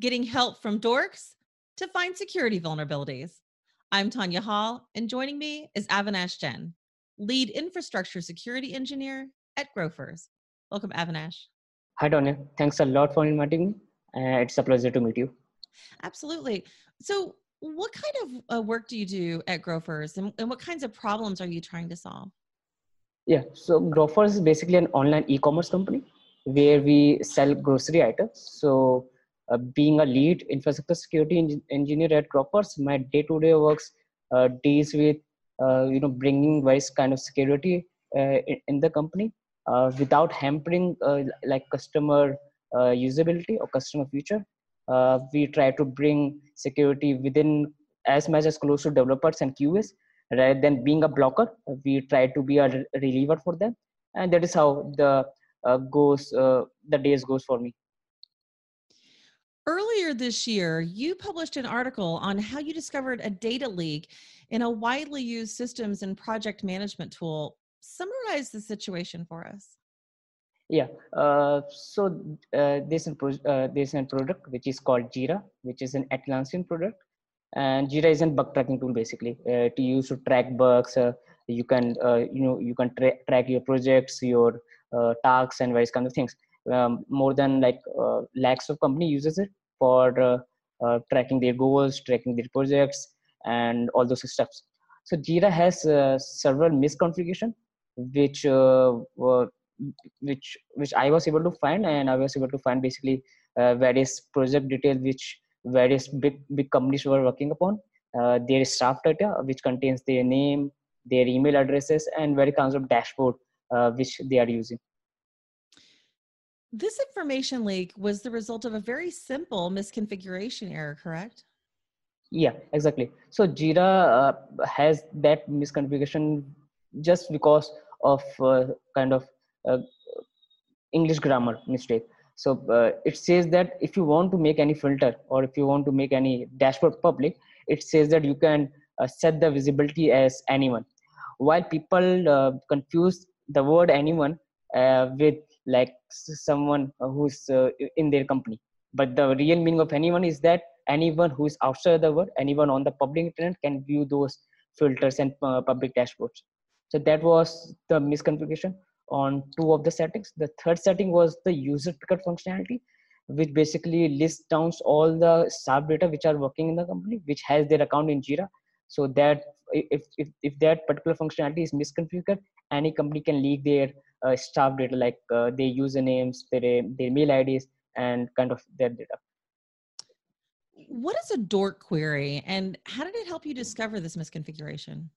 getting help from dorks to find security vulnerabilities. I'm Tanya Hall, and joining me is Avinash Jain, lead infrastructure security engineer at Grofers. Welcome, Avinash. Hi, Tanya. Thanks a lot for inviting me. Uh, it's a pleasure to meet you. Absolutely. So, what kind of uh, work do you do at Grofers, and, and what kinds of problems are you trying to solve? Yeah, so Grofers is basically an online e-commerce company where we sell grocery items. So, uh, being a lead infrastructure security en- engineer at Grofers, my day-to-day works uh, deals with uh, you know bringing various kind of security uh, in, in, the company uh, without hampering like customer usability or customer future. we try to bring security within as much as close to developers and QAs rather than being a blocker. We try to be a reliever for them, and that is how the goes the days goes for me. Earlier this year, you published an article on how you discovered a data leak in a widely used systems and project management tool. Summarize the situation for us. Yeah, uh, so uh, there's, a pro- uh, there's product which is called Jira, which is an Atlassian product. And Jira is a bug tracking tool basically uh, to use to track bugs. Uh, you can, uh, you know, you can tra- track your projects, your tasks, and various kind of things. Um, more than like lakhs of company uses it for uh, uh, tracking their goals, tracking their projects, and all those stuffs. So Jira has uh, several misconfiguration, which which which I was able to find, and I was able to find basically various project details which various big big companies were working upon. Uh, their staff data, which contains their name, their email addresses, and various kinds of dashboard uh, which they are using. This information leak was the result of a very simple misconfiguration error, correct? Yeah, exactly. So Jira uh, has that misconfiguration just because of uh, kind of uh, English grammar mistake. So uh, it says that if you want to make any filter or if you want to make any dashboard public, it says that you can uh, set the visibility as anyone. While people uh, confuse the word anyone with like someone who's uh, in their company. But the real meaning of anyone is that anyone who is outside the world anyone on the public internet can view those filters and uh, public dashboards. So that was the misconfiguration on two of the settings. The third setting was the user picker functionality which basically lists down all the sub data which are working in the company which has their account in jira. So that if, if, if that particular functionality is misconfigured any company can leak their uh, staff data like uh, their usernames their, their mail ids and kind of their data. What is a dork query and how did it help you discover this misconfiguration?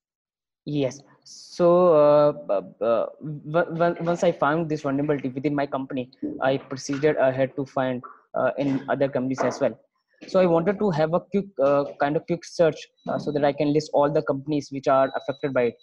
Yes. So uh, uh, once i found this vulnerability within my company i proceeded ahead to find uh, in other companies as well. So i wanted to have a quick uh, kind of quick search uh, so that i can list all the companies which are affected by it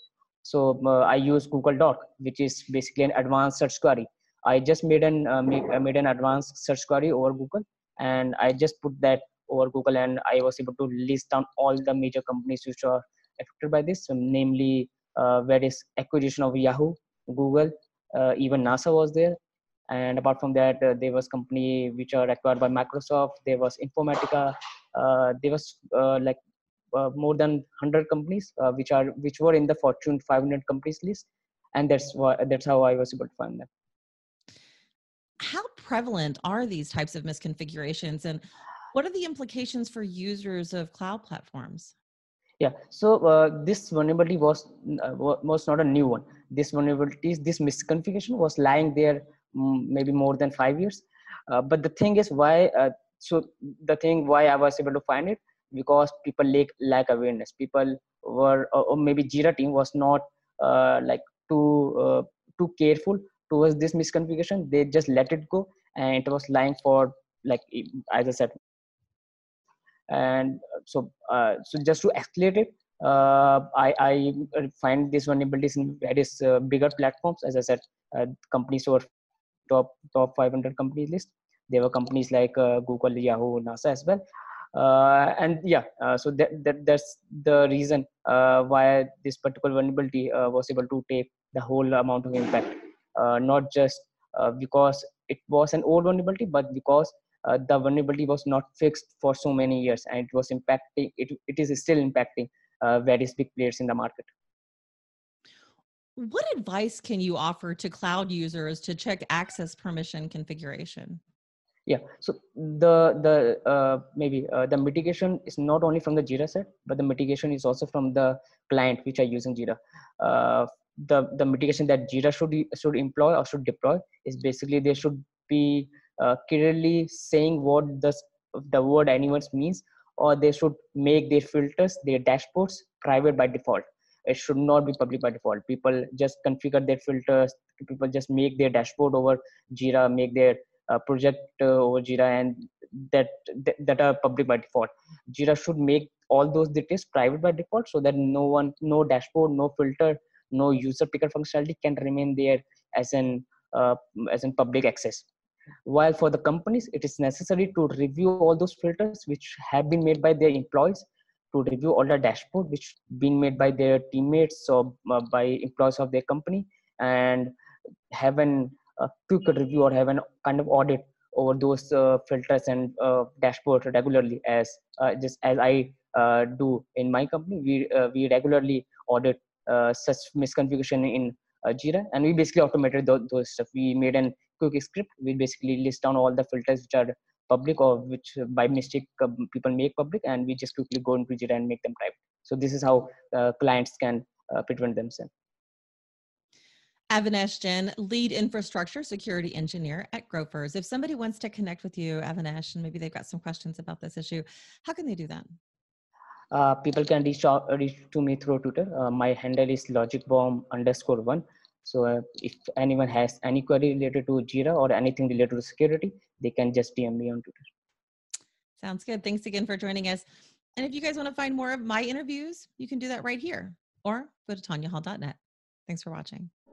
so uh, i use google dork which is basically an advanced search query. I just made an uh, uh, made an advanced search query over google and i just put that over google and i was able to list down all the major companies which are affected by this so namely uh, various acquisition of yahoo google uh, even nasa was there. And apart from that uh, there was company which are acquired by microsoft there was informatica there was like more than 100 companies uh, which are which were in the fortune 500 companies list and that's why that's how i was able to find them. How prevalent are these types of misconfigurations and what are the implications for users of cloud platforms? Yeah so uh, this vulnerability was uh, was not a new one. This vulnerability this misconfiguration was lying there maybe more than five years. Uh, but the thing is why uh, so the thing why i was able to find it because people lack lack awareness. People were or maybe jira team was not uh, like too uh, too careful towards this misconfiguration. They just let it go and it was lying for like as i said. And so uh, so just to escalate it uh, I, I find these vulnerabilities in various uh, bigger platforms. As i said uh, companies were top top 500 companies list. There were companies like google yahoo nasa as well uh, and yeah uh, so that, that that's the reason uh, why this particular vulnerability uh, was able to take the whole amount of impact. Uh, not just because it was an old vulnerability but because uh, the vulnerability was not fixed for so many years and it was impacting it, it is still impacting uh, various big players in the market. What advice can you offer to cloud users to check access permission configuration yeah. So the the uh, maybe uh, the mitigation is not only from the jira side but the mitigation is also from the client which are using jira. Uh, the the mitigation that jira should should employ or should deploy is basically they should be uh, clearly saying what the the word anyone means or they should make their filters their dashboards private by default. It should not be public by default. People just configure their filters people just make their dashboard over jira make their uh, project uh, over jira and that, that that are public by default. Jira should make all those details private by default so that no one no dashboard no filter no user picker functionality can remain there as an uh, as in public access. While for the companies it is necessary to review all those filters which have been made by their employees to review all the dashboard which been made by their teammates or uh, by employees of their company and have an quick review or have an kind of audit over those uh, filters and uh, dashboard regularly as uh, just as i do in my company. We we regularly audit such misconfiguration in jira and we basically automated those, those stuff. We made an quick script. We basically list down all the filters which are public or which by mistake uh, people make public and we just quickly go into jira and make them private so this is how uh, clients can uh, prevent themselves Avinash Jain, lead infrastructure security engineer at Grofers. If somebody wants to connect with you, Avinash, and maybe they've got some questions about this issue, how can they do that? Uh, people can reach out reach to me through Twitter. Uh, my handle is logicbomb underscore one. So uh, if anyone has any query related to Jira or anything related to security, they can just DM me on Twitter. Sounds good. Thanks again for joining us. And if you guys want to find more of my interviews, you can do that right here or go to tanyahall.net. Thanks for watching.